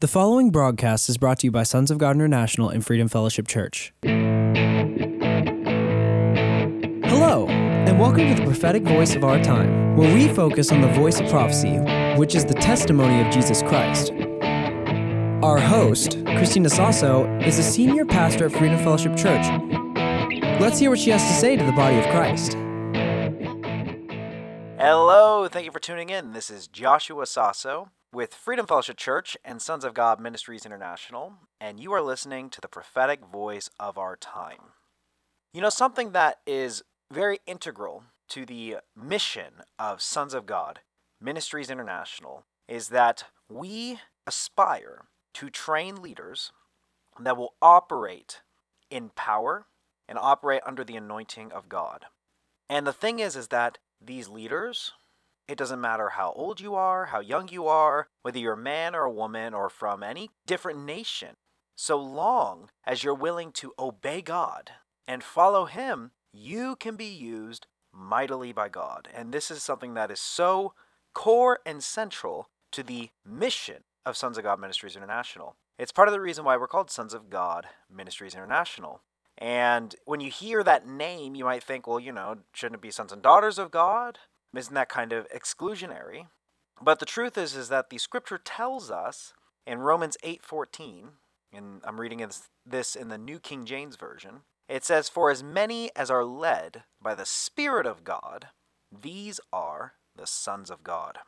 The following broadcast is brought to you by Sons of God International and Freedom Fellowship Church. Hello, and welcome to the prophetic voice of our time, where we focus on the voice of prophecy, which is the testimony of Jesus Christ. Our host, Christina Sasso, is a senior pastor at Freedom Fellowship Church. Let's hear what she has to say to the body of Christ. Hello, thank you for tuning in. This is Joshua Sasso with Freedom Fellowship Church and Sons of God Ministries International, and you are listening to the prophetic voice of our time. You know, something that is very integral to the mission of Sons of God Ministries International is that we aspire to train leaders that will operate in power and operate under the anointing of God. And the thing is is that these leaders it doesn't matter how old you are, how young you are, whether you're a man or a woman or from any different nation. So long as you're willing to obey God and follow Him, you can be used mightily by God. And this is something that is so core and central to the mission of Sons of God Ministries International. It's part of the reason why we're called Sons of God Ministries International. And when you hear that name, you might think, well, you know, shouldn't it be sons and daughters of God? Isn't that kind of exclusionary? But the truth is is that the scripture tells us in Romans 8:14, and I'm reading this in the New King James version. It says, "For as many as are led by the Spirit of God, these are the sons of God."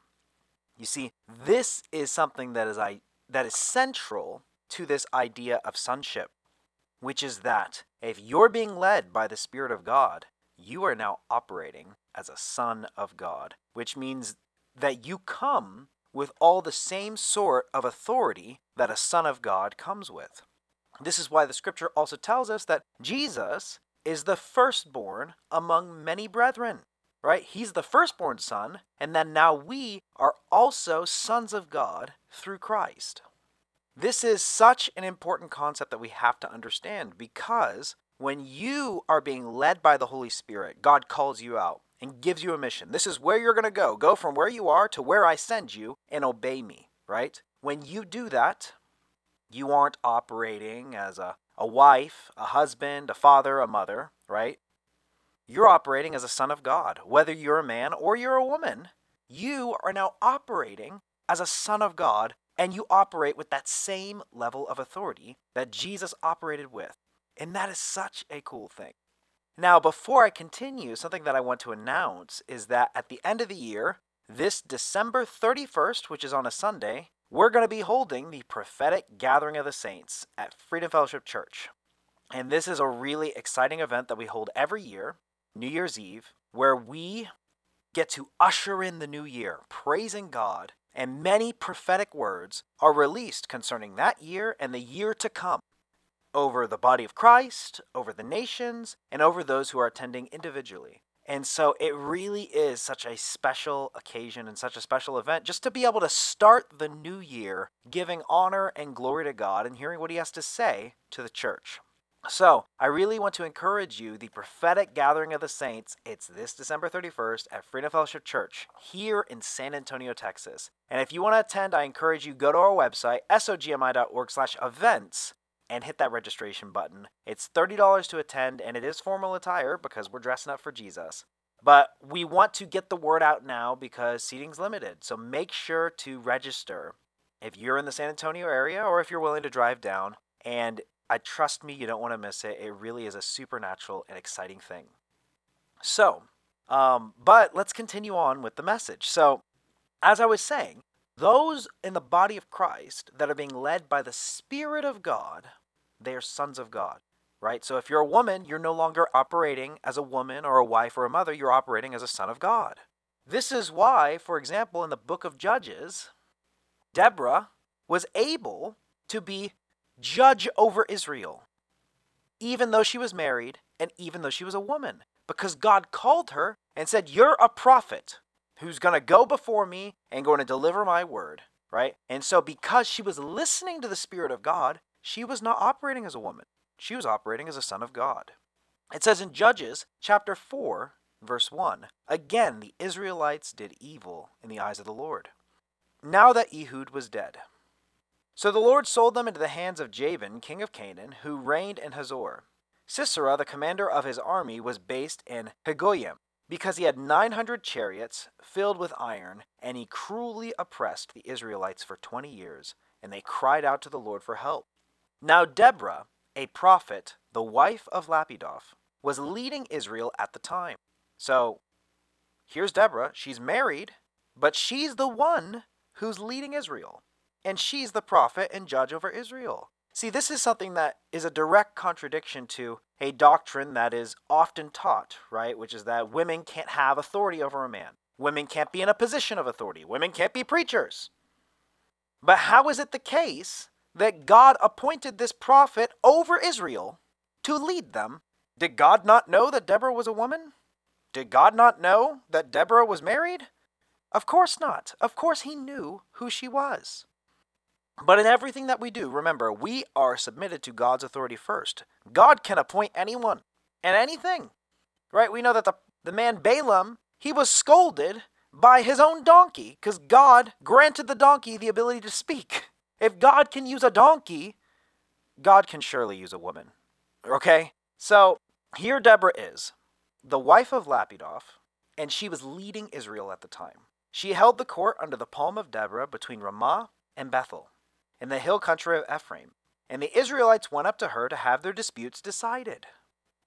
You see, this is something that is I that is central to this idea of sonship, which is that if you're being led by the Spirit of God, you are now operating as a son of God, which means that you come with all the same sort of authority that a son of God comes with. This is why the scripture also tells us that Jesus is the firstborn among many brethren, right? He's the firstborn son, and then now we are also sons of God through Christ. This is such an important concept that we have to understand because when you are being led by the Holy Spirit, God calls you out and gives you a mission. This is where you're going to go. Go from where you are to where I send you and obey me, right? When you do that, you aren't operating as a, a wife, a husband, a father, a mother, right? You're operating as a son of God. Whether you're a man or you're a woman, you are now operating as a son of God and you operate with that same level of authority that Jesus operated with. And that is such a cool thing. Now, before I continue, something that I want to announce is that at the end of the year, this December 31st, which is on a Sunday, we're going to be holding the prophetic gathering of the saints at Freedom Fellowship Church. And this is a really exciting event that we hold every year, New Year's Eve, where we get to usher in the new year, praising God, and many prophetic words are released concerning that year and the year to come over the body of Christ, over the nations, and over those who are attending individually. And so it really is such a special occasion and such a special event just to be able to start the new year giving honor and glory to God and hearing what He has to say to the church. So, I really want to encourage you the prophetic gathering of the saints. It's this December 31st at Freedom Fellowship Church here in San Antonio, Texas. And if you want to attend, I encourage you go to our website sogmi.org/events and hit that registration button. It's $30 to attend, and it is formal attire because we're dressing up for Jesus. But we want to get the word out now because seating's limited. So make sure to register if you're in the San Antonio area or if you're willing to drive down. And I trust me, you don't want to miss it. It really is a supernatural and exciting thing. So, um, but let's continue on with the message. So, as I was saying, those in the body of Christ that are being led by the Spirit of God, they are sons of God, right? So if you're a woman, you're no longer operating as a woman or a wife or a mother, you're operating as a son of God. This is why, for example, in the book of Judges, Deborah was able to be judge over Israel, even though she was married and even though she was a woman, because God called her and said, You're a prophet who's going to go before me and going to deliver my word, right? And so, because she was listening to the Spirit of God, she was not operating as a woman. She was operating as a son of God. It says in Judges chapter 4, verse 1 Again, the Israelites did evil in the eyes of the Lord. Now that Ehud was dead. So the Lord sold them into the hands of Jabin, king of Canaan, who reigned in Hazor. Sisera, the commander of his army, was based in Haggoyim, because he had 900 chariots filled with iron, and he cruelly oppressed the Israelites for 20 years, and they cried out to the Lord for help. Now Deborah, a prophet, the wife of Lapidoth, was leading Israel at the time. So here's Deborah. She's married, but she's the one who's leading Israel. And she's the prophet and judge over Israel. See, this is something that is a direct contradiction to a doctrine that is often taught, right? Which is that women can't have authority over a man. Women can't be in a position of authority. Women can't be preachers. But how is it the case that God appointed this prophet over Israel to lead them? Did God not know that Deborah was a woman? Did God not know that Deborah was married? Of course not. Of course he knew who she was. But in everything that we do, remember, we are submitted to God's authority first. God can appoint anyone and anything. Right? We know that the, the man Balaam, he was scolded by his own donkey because God granted the donkey the ability to speak. If God can use a donkey, God can surely use a woman. Okay? So here Deborah is, the wife of Lapidoth, and she was leading Israel at the time. She held the court under the palm of Deborah between Ramah and Bethel in the hill country of Ephraim, and the Israelites went up to her to have their disputes decided.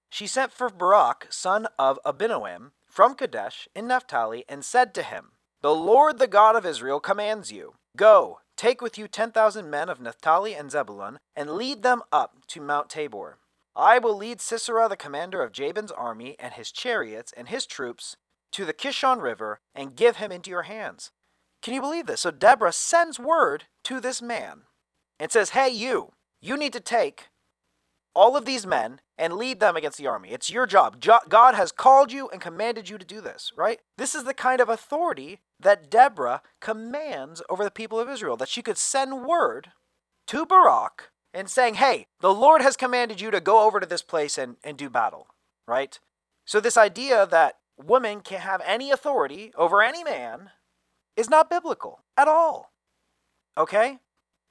She sent for Barak, son of Abinoam, from Kadesh in Naphtali, and said to him, The Lord the God of Israel commands you, Go, take with you ten thousand men of Naphtali and Zebulun, and lead them up to Mount Tabor. I will lead Sisera, the commander of Jabin's army, and his chariots and his troops, to the Kishon River, and give him into your hands. Can you believe this? So Deborah sends word to this man and says, Hey, you, you need to take all of these men and lead them against the army. It's your job. Jo- God has called you and commanded you to do this, right? This is the kind of authority that Deborah commands over the people of Israel, that she could send word to Barak and saying, Hey, the Lord has commanded you to go over to this place and, and do battle, right? So, this idea that women can't have any authority over any man is not biblical at all. Okay?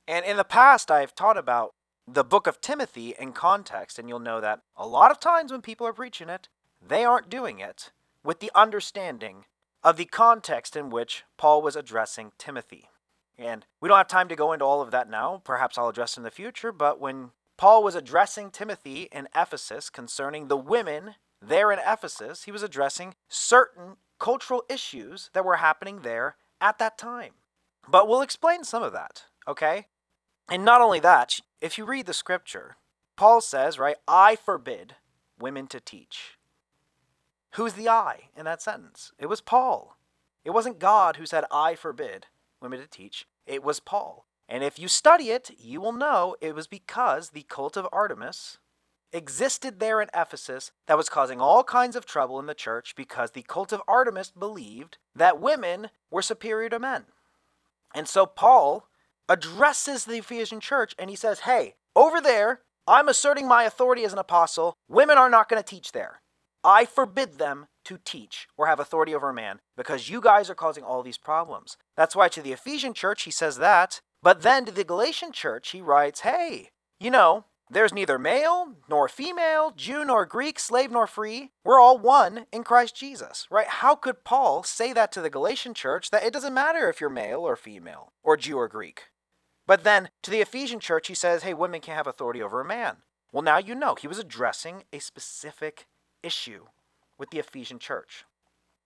And in the past, I've taught about the book of Timothy in context, and you'll know that a lot of times when people are preaching it, they aren't doing it with the understanding of the context in which Paul was addressing Timothy. And we don't have time to go into all of that now. Perhaps I'll address in the future. But when Paul was addressing Timothy in Ephesus concerning the women there in Ephesus, he was addressing certain cultural issues that were happening there at that time. But we'll explain some of that, okay? And not only that, if you read the scripture, Paul says, right, I forbid women to teach. Who's the I in that sentence? It was Paul. It wasn't God who said, I forbid women to teach. It was Paul. And if you study it, you will know it was because the cult of Artemis existed there in Ephesus that was causing all kinds of trouble in the church because the cult of Artemis believed that women were superior to men. And so Paul addresses the Ephesian church and he says, Hey, over there, I'm asserting my authority as an apostle. Women are not going to teach there. I forbid them to teach or have authority over a man because you guys are causing all these problems. That's why to the Ephesian church he says that. But then to the Galatian church he writes, Hey, you know, there's neither male nor female, Jew nor Greek, slave nor free. We're all one in Christ Jesus, right? How could Paul say that to the Galatian church that it doesn't matter if you're male or female, or Jew or Greek? But then to the Ephesian church, he says, hey, women can't have authority over a man. Well, now you know he was addressing a specific issue with the Ephesian church.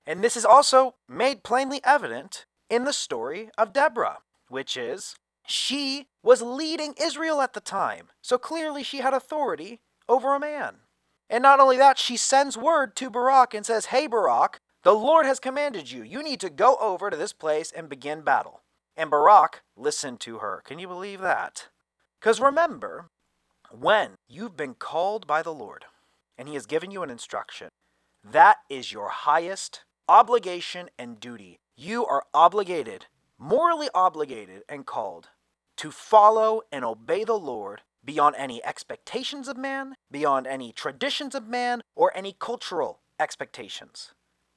And this is also made plainly evident in the story of Deborah, which is she was leading Israel at the time, so clearly she had authority over a man. And not only that, she sends word to Barak and says, Hey, Barak, the Lord has commanded you. You need to go over to this place and begin battle. And Barak listened to her. Can you believe that? Because remember, when you've been called by the Lord and He has given you an instruction, that is your highest obligation and duty. You are obligated, morally obligated, and called to follow and obey the Lord beyond any expectations of man, beyond any traditions of man, or any cultural expectations.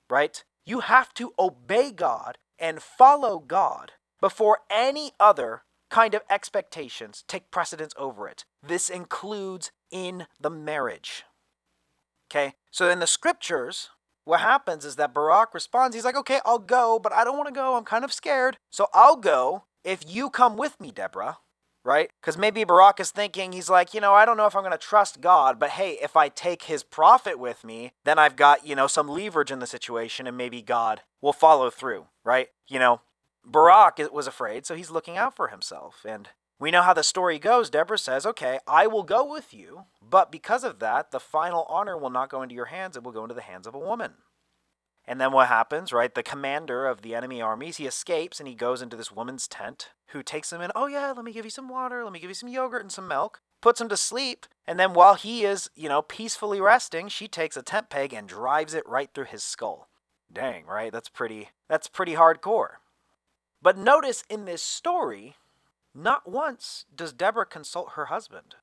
Right? You have to obey God and follow God before any other kind of expectations take precedence over it. This includes in the marriage. Okay, so in the scriptures, what happens is that Barak responds. He's like, okay, I'll go, but I don't want to go. I'm kind of scared. So I'll go if you come with me, Deborah right? Because maybe Barak is thinking, he's like, you know, I don't know if I'm going to trust God, but hey, if I take his prophet with me, then I've got, you know, some leverage in the situation and maybe God will follow through, right? You know, Barak was afraid, so he's looking out for himself. And we know how the story goes. Deborah says, okay, I will go with you, but because of that, the final honor will not go into your hands, it will go into the hands of a woman. And then what happens, right? The commander of the enemy armies, he escapes and he goes into this woman's tent who takes him in. Oh, yeah, let me give you some water. Let me give you some yogurt and some milk. Puts him to sleep. And then while he is, you know, peacefully resting, she takes a tent peg and drives it right through his skull. Dang, right? That's pretty, that's pretty hardcore. But notice in this story, not once does Deborah consult her husband.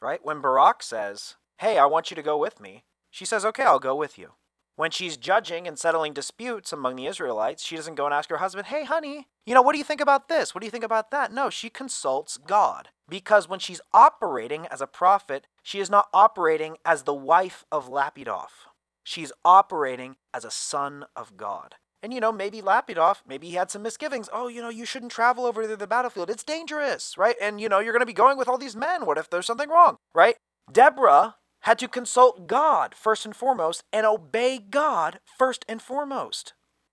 Right? When Barak says, Hey, I want you to go with me, she says, Okay, I'll go with you. When she's judging and settling disputes among the Israelites, she doesn't go and ask her husband, Hey, honey, you know, what do you think about this? What do you think about that? No, she consults God. Because when she's operating as a prophet, she is not operating as the wife of Lapidoth. She's operating as a son of God. And you know, maybe Lapidoth, maybe he had some misgivings. Oh, you know, you shouldn't travel over to the battlefield. It's dangerous, right? And you know, you're going to be going with all these men. What if there's something wrong, right? Deborah had to consult God first and foremost and obey God first and foremost.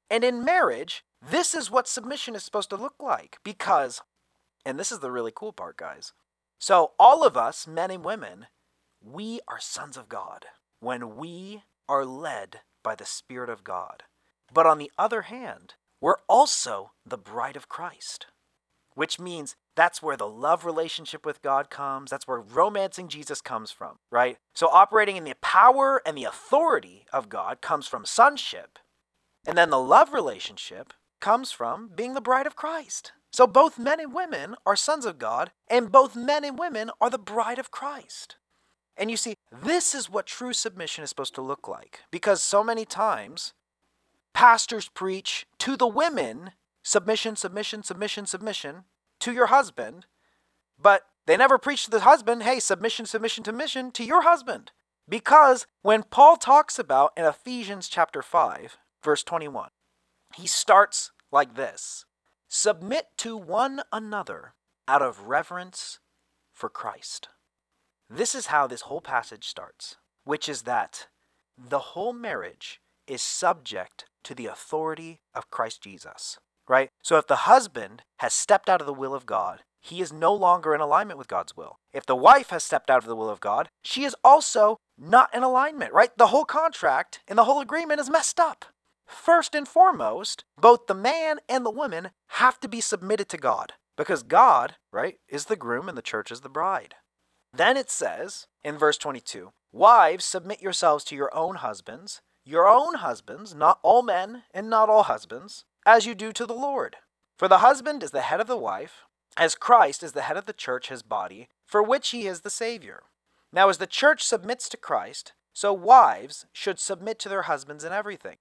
And in marriage, this is what submission is supposed to look like because, and this is the really cool part, guys. So, all of us, men and women, we are sons of God when we are led by the Spirit of God. But on the other hand, we're also the bride of Christ, which means that's where the love relationship with God comes. That's where romancing Jesus comes from, right? So, operating in the power and the authority of God comes from sonship. And then the love relationship comes from being the bride of Christ. So, both men and women are sons of God, and both men and women are the bride of Christ. And you see, this is what true submission is supposed to look like. Because so many times, pastors preach to the women submission, submission, submission, submission to your husband, but they never preach to the husband, hey, submission, submission, submission to your husband. Because when Paul talks about in Ephesians chapter 5, verse 21, he starts like this Submit to one another out of reverence for Christ. This is how this whole passage starts, which is that the whole marriage is subject to the authority of Christ Jesus right? So if the husband has stepped out of the will of God, he is no longer in alignment with God's will. If the wife has stepped out of the will of God, she is also not in alignment, right? The whole contract and the whole agreement is messed up. First and foremost, both the man and the woman have to be submitted to God because God, right, is the groom and the church is the bride. Then it says in verse 22 Wives, submit yourselves to your own husbands, your own husbands, not all men and not all husbands as you do to the Lord. For the husband is the head of the wife, as Christ is the head of the church, his body, for which he is the Savior. Now, as the church submits to Christ, so wives should submit to their husbands in everything.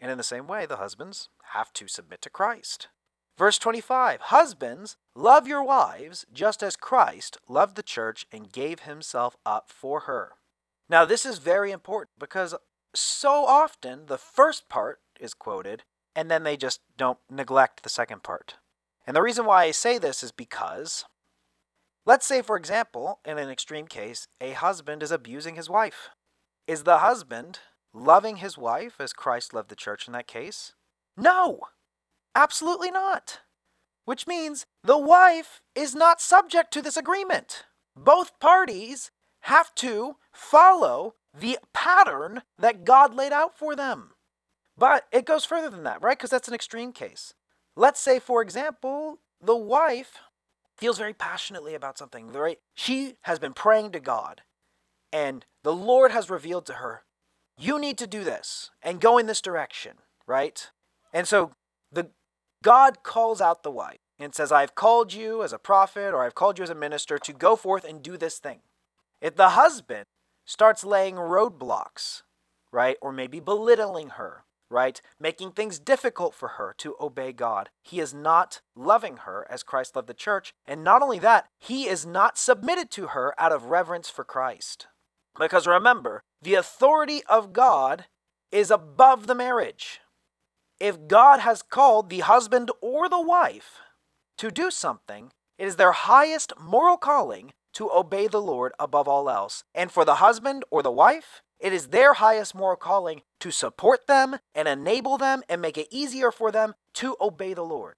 And in the same way, the husbands have to submit to Christ. Verse 25 Husbands, love your wives just as Christ loved the church and gave himself up for her. Now, this is very important because so often the first part is quoted and then they just don't neglect the second part. And the reason why I say this is because, let's say, for example, in an extreme case, a husband is abusing his wife. Is the husband loving his wife as Christ loved the church in that case? No, absolutely not. Which means the wife is not subject to this agreement. Both parties have to follow the pattern that God laid out for them. But it goes further than that, right? Because that's an extreme case. Let's say, for example, the wife feels very passionately about something, right? She has been praying to God, and the Lord has revealed to her, you need to do this and go in this direction, right? And so the God calls out the wife and says, I've called you as a prophet or I've called you as a minister to go forth and do this thing. If the husband starts laying roadblocks, right, or maybe belittling her, right? Making things difficult for her to obey God. He is not loving her as Christ loved the church. And not only that, he is not submitted to her out of reverence for Christ. Because remember, the authority of God is above the marriage. If God has called the husband or the wife to do something, it is their highest moral calling to obey the Lord above all else. And for the husband or the wife, it is their highest moral calling to support them and enable them and make it easier for them to obey the Lord.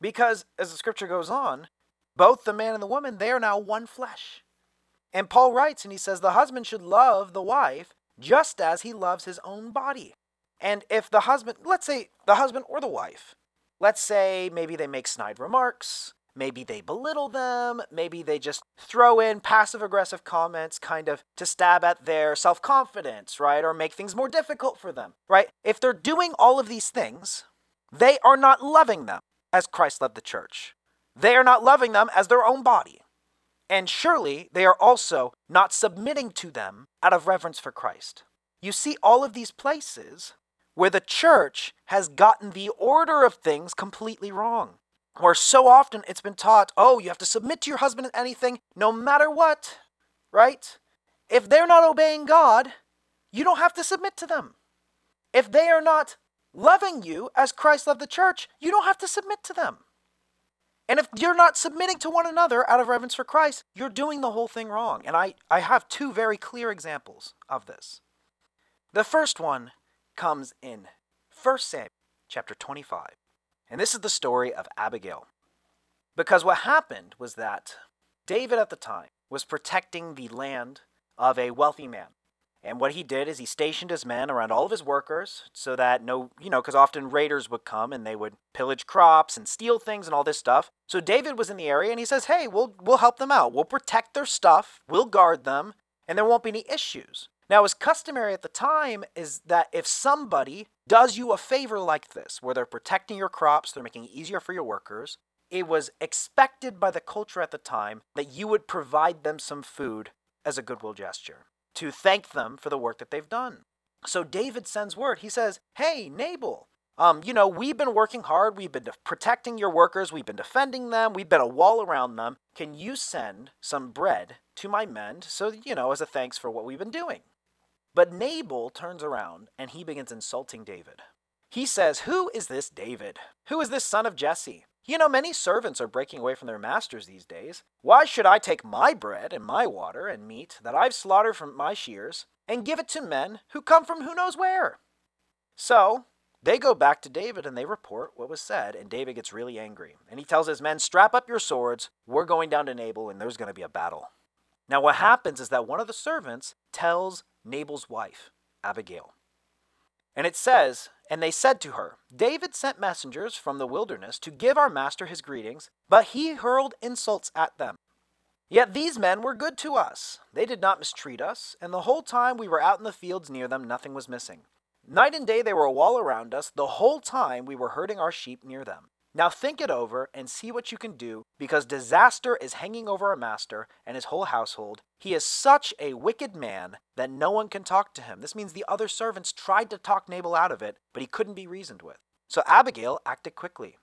Because, as the scripture goes on, both the man and the woman, they are now one flesh. And Paul writes and he says the husband should love the wife just as he loves his own body. And if the husband, let's say the husband or the wife, let's say maybe they make snide remarks, Maybe they belittle them. Maybe they just throw in passive aggressive comments kind of to stab at their self confidence, right? Or make things more difficult for them, right? If they're doing all of these things, they are not loving them as Christ loved the church. They are not loving them as their own body. And surely they are also not submitting to them out of reverence for Christ. You see all of these places where the church has gotten the order of things completely wrong where so often it's been taught, oh, you have to submit to your husband in anything, no matter what, right? If they're not obeying God, you don't have to submit to them. If they are not loving you as Christ loved the church, you don't have to submit to them. And if you're not submitting to one another out of reverence for Christ, you're doing the whole thing wrong. And I, I have two very clear examples of this. The first one comes in 1 Samuel chapter 25. And this is the story of Abigail. Because what happened was that David at the time was protecting the land of a wealthy man. And what he did is he stationed his men around all of his workers so that no, you know, because often raiders would come and they would pillage crops and steal things and all this stuff. So David was in the area and he says, "Hey, we'll we'll help them out. We'll protect their stuff. We'll guard them, and there won't be any issues." Now, as customary at the time is that if somebody does you a favor like this, where they're protecting your crops, they're making it easier for your workers, it was expected by the culture at the time that you would provide them some food as a goodwill gesture to thank them for the work that they've done. So David sends word. He says, Hey, Nabal, um, you know, we've been working hard. We've been de- protecting your workers. We've been defending them. We've been a wall around them. Can you send some bread to my men so, you know, as a thanks for what we've been doing? But Nabal turns around and he begins insulting David. He says, Who is this David? Who is this son of Jesse? You know, many servants are breaking away from their masters these days. Why should I take my bread and my water and meat that I've slaughtered from my shears and give it to men who come from who knows where? So they go back to David and they report what was said, and David gets really angry. And he tells his men, Strap up your swords, we're going down to Nabal, and there's going to be a battle. Now, what happens is that one of the servants tells Nabal's wife, Abigail. And it says, And they said to her, David sent messengers from the wilderness to give our master his greetings, but he hurled insults at them. Yet these men were good to us. They did not mistreat us, and the whole time we were out in the fields near them, nothing was missing. Night and day they were a wall around us, the whole time we were herding our sheep near them. Now think it over and see what you can do, because disaster is hanging over our master and his whole household. He is such a wicked man that no one can talk to him. This means the other servants tried to talk Nabal out of it, but he couldn't be reasoned with. So Abigail acted quickly.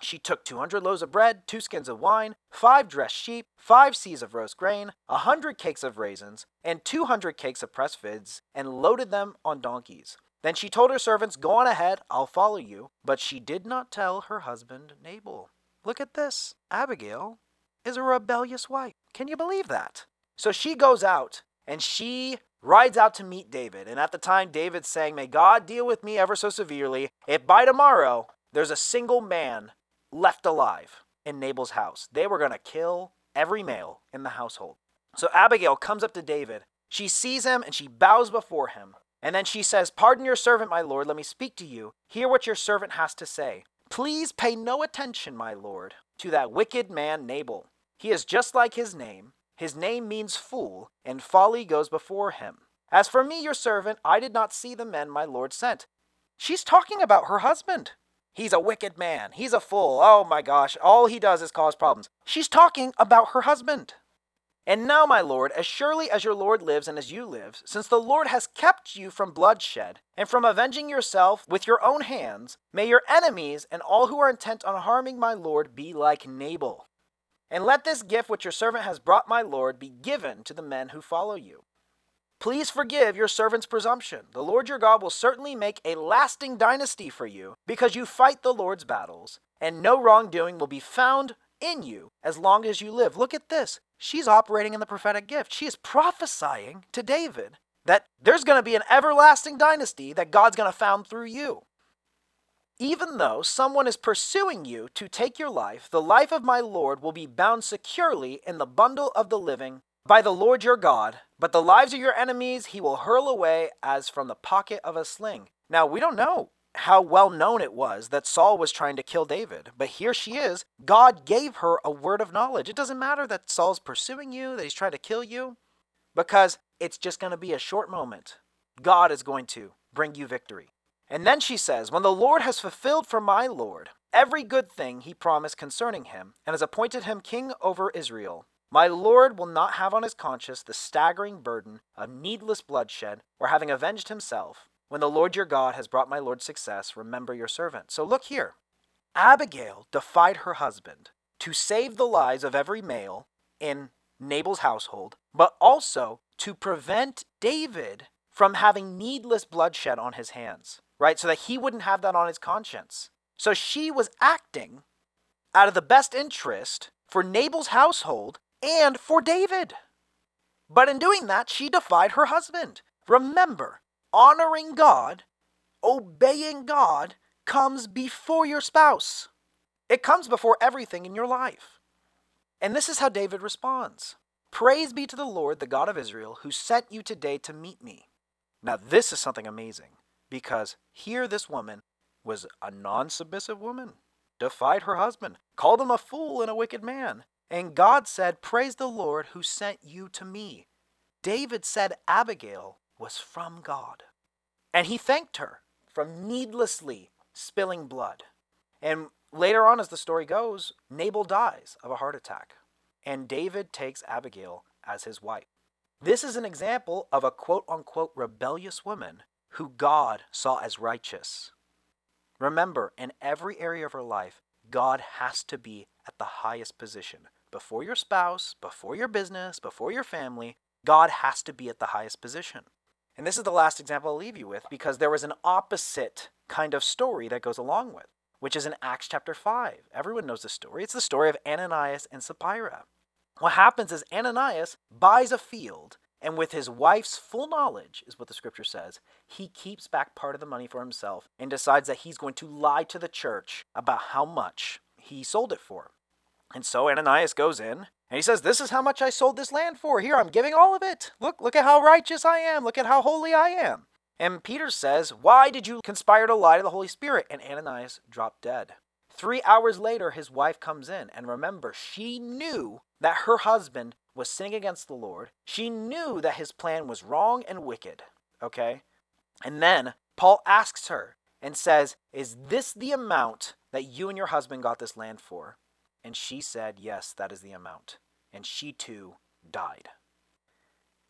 She took 200 loaves of bread, two skins of wine, five dressed sheep, five seahs of roast grain, a hundred cakes of raisins, and 200 cakes of pressed figs, and loaded them on donkeys. Then she told her servants, Go on ahead, I'll follow you. But she did not tell her husband Nabal. Look at this. Abigail is a rebellious wife. Can you believe that? So she goes out and she rides out to meet David. And at the time, David's saying, May God deal with me ever so severely if by tomorrow there's a single man left alive in Nabal's house. They were going to kill every male in the household. So Abigail comes up to David. She sees him and she bows before him. And then she says, Pardon your servant, my lord. Let me speak to you. Hear what your servant has to say. Please pay no attention, my lord, to that wicked man Nabal. He is just like his name. His name means fool, and folly goes before him. As for me, your servant, I did not see the men my lord sent. She's talking about her husband. He's a wicked man. He's a fool. Oh my gosh. All he does is cause problems. She's talking about her husband. And now, my lord, as surely as your lord lives and as you live, since the Lord has kept you from bloodshed and from avenging yourself with your own hands, may your enemies and all who are intent on harming my lord be like Nabal. And let this gift which your servant has brought my lord be given to the men who follow you. Please forgive your servant's presumption. The Lord your God will certainly make a lasting dynasty for you, because you fight the Lord's battles, and no wrongdoing will be found in you as long as you live. Look at this. She's operating in the prophetic gift. She is prophesying to David that there's going to be an everlasting dynasty that God's going to found through you. Even though someone is pursuing you to take your life, the life of my Lord will be bound securely in the bundle of the living by the Lord your God, but the lives of your enemies he will hurl away as from the pocket of a sling. Now, we don't know how well known it was that Saul was trying to kill David. But here she is. God gave her a word of knowledge. It doesn't matter that Saul's pursuing you, that he's trying to kill you, because it's just going to be a short moment. God is going to bring you victory. And then she says, When the Lord has fulfilled for my Lord every good thing he promised concerning him, and has appointed him king over Israel, my Lord will not have on his conscience the staggering burden of needless bloodshed or having avenged himself, when the Lord your God has brought my Lord success, remember your servant. So look here. Abigail defied her husband to save the lives of every male in Nabal's household, but also to prevent David from having needless bloodshed on his hands, right? So that he wouldn't have that on his conscience. So she was acting out of the best interest for Nabal's household and for David. But in doing that, she defied her husband. Remember, honoring God, obeying God, comes before your spouse. It comes before everything in your life. And this is how David responds Praise be to the Lord, the God of Israel, who sent you today to meet me. Now, this is something amazing because here this woman was a non submissive woman, defied her husband, called him a fool and a wicked man. And God said, Praise the Lord who sent you to me. David said Abigail was from God. And he thanked her from needlessly spilling blood. And later on, as the story goes, Nabal dies of a heart attack. And David takes Abigail as his wife. This is an example of a quote unquote rebellious woman who God saw as righteous. Remember, in every area of her life, God has to be at the highest position. Before your spouse, before your business, before your family, God has to be at the highest position. And this is the last example I'll leave you with because there was an opposite kind of story that goes along with, which is in Acts chapter 5. Everyone knows the story. It's the story of Ananias and Sapphira. What happens is Ananias buys a field, and with his wife's full knowledge, is what the scripture says, he keeps back part of the money for himself and decides that he's going to lie to the church about how much he sold it for. And so Ananias goes in and he says, This is how much I sold this land for. Here, I'm giving all of it. Look, look at how righteous I am. Look at how holy I am. And Peter says, Why did you conspire to lie to the Holy Spirit? And Ananias dropped dead. Three hours later, his wife comes in. And remember, she knew that her husband was sinning against the Lord. She knew that his plan was wrong and wicked. Okay? And then Paul asks her and says, Is this the amount that you and your husband got this land for? And she said, Yes, that is the amount. And she too died.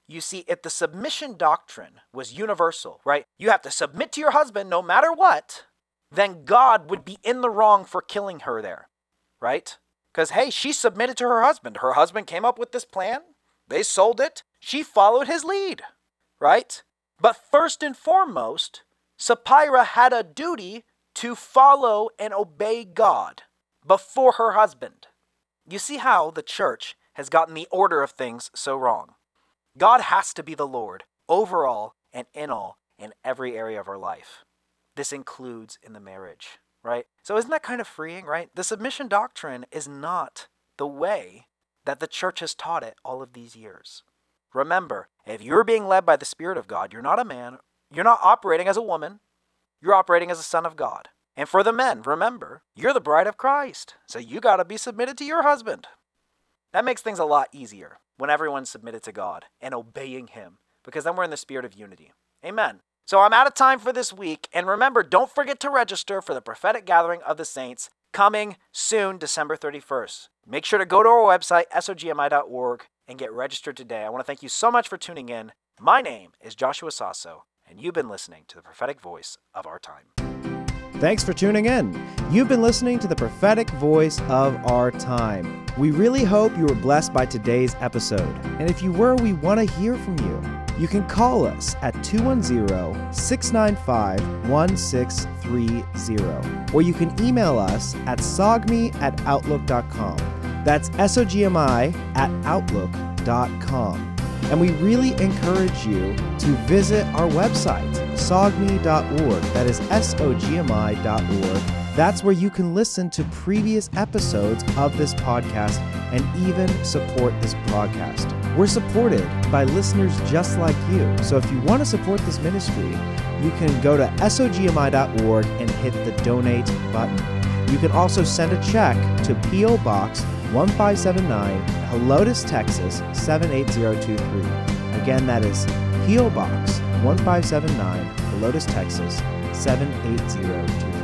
You see, if the submission doctrine was universal, right? You have to submit to your husband no matter what, then God would be in the wrong for killing her there, right? Because, hey, she submitted to her husband. Her husband came up with this plan, they sold it, she followed his lead, right? But first and foremost, Sapphira had a duty to follow and obey God before her husband. You see how the church has gotten the order of things so wrong. God has to be the Lord over all and in all in every area of our life. This includes in the marriage, right? So isn't that kind of freeing, right? The submission doctrine is not the way that the church has taught it all of these years. Remember, if you're being led by the Spirit of God, you're not a man, you're not operating as a woman, you're operating as a son of God. And for the men, remember, you're the bride of Christ, so you got to be submitted to your husband. That makes things a lot easier when everyone's submitted to God and obeying Him, because then we're in the spirit of unity. Amen. So I'm out of time for this week, and remember, don't forget to register for the prophetic gathering of the saints coming soon, December 31st. Make sure to go to our website, sogmi.org, and get registered today. I want to thank you so much for tuning in. My name is Joshua Sasso, and you've been listening to the prophetic voice of our time. Thanks for tuning in. You've been listening to the prophetic voice of our time. We really hope you were blessed by today's episode. And if you were, we want to hear from you. You can call us at 210 695 1630, or you can email us at sogmi at outlook.com. That's S O G M I at outlook.com. And we really encourage you to visit our website, sogmi.org. That is S O G M I.org. That's where you can listen to previous episodes of this podcast and even support this broadcast. We're supported by listeners just like you. So if you want to support this ministry, you can go to sogmi.org and hit the donate button. You can also send a check to P.O. Box 1579, Helotes, Texas 78023. Again, that is P.O. Box 1579, Helotes, Texas 78023.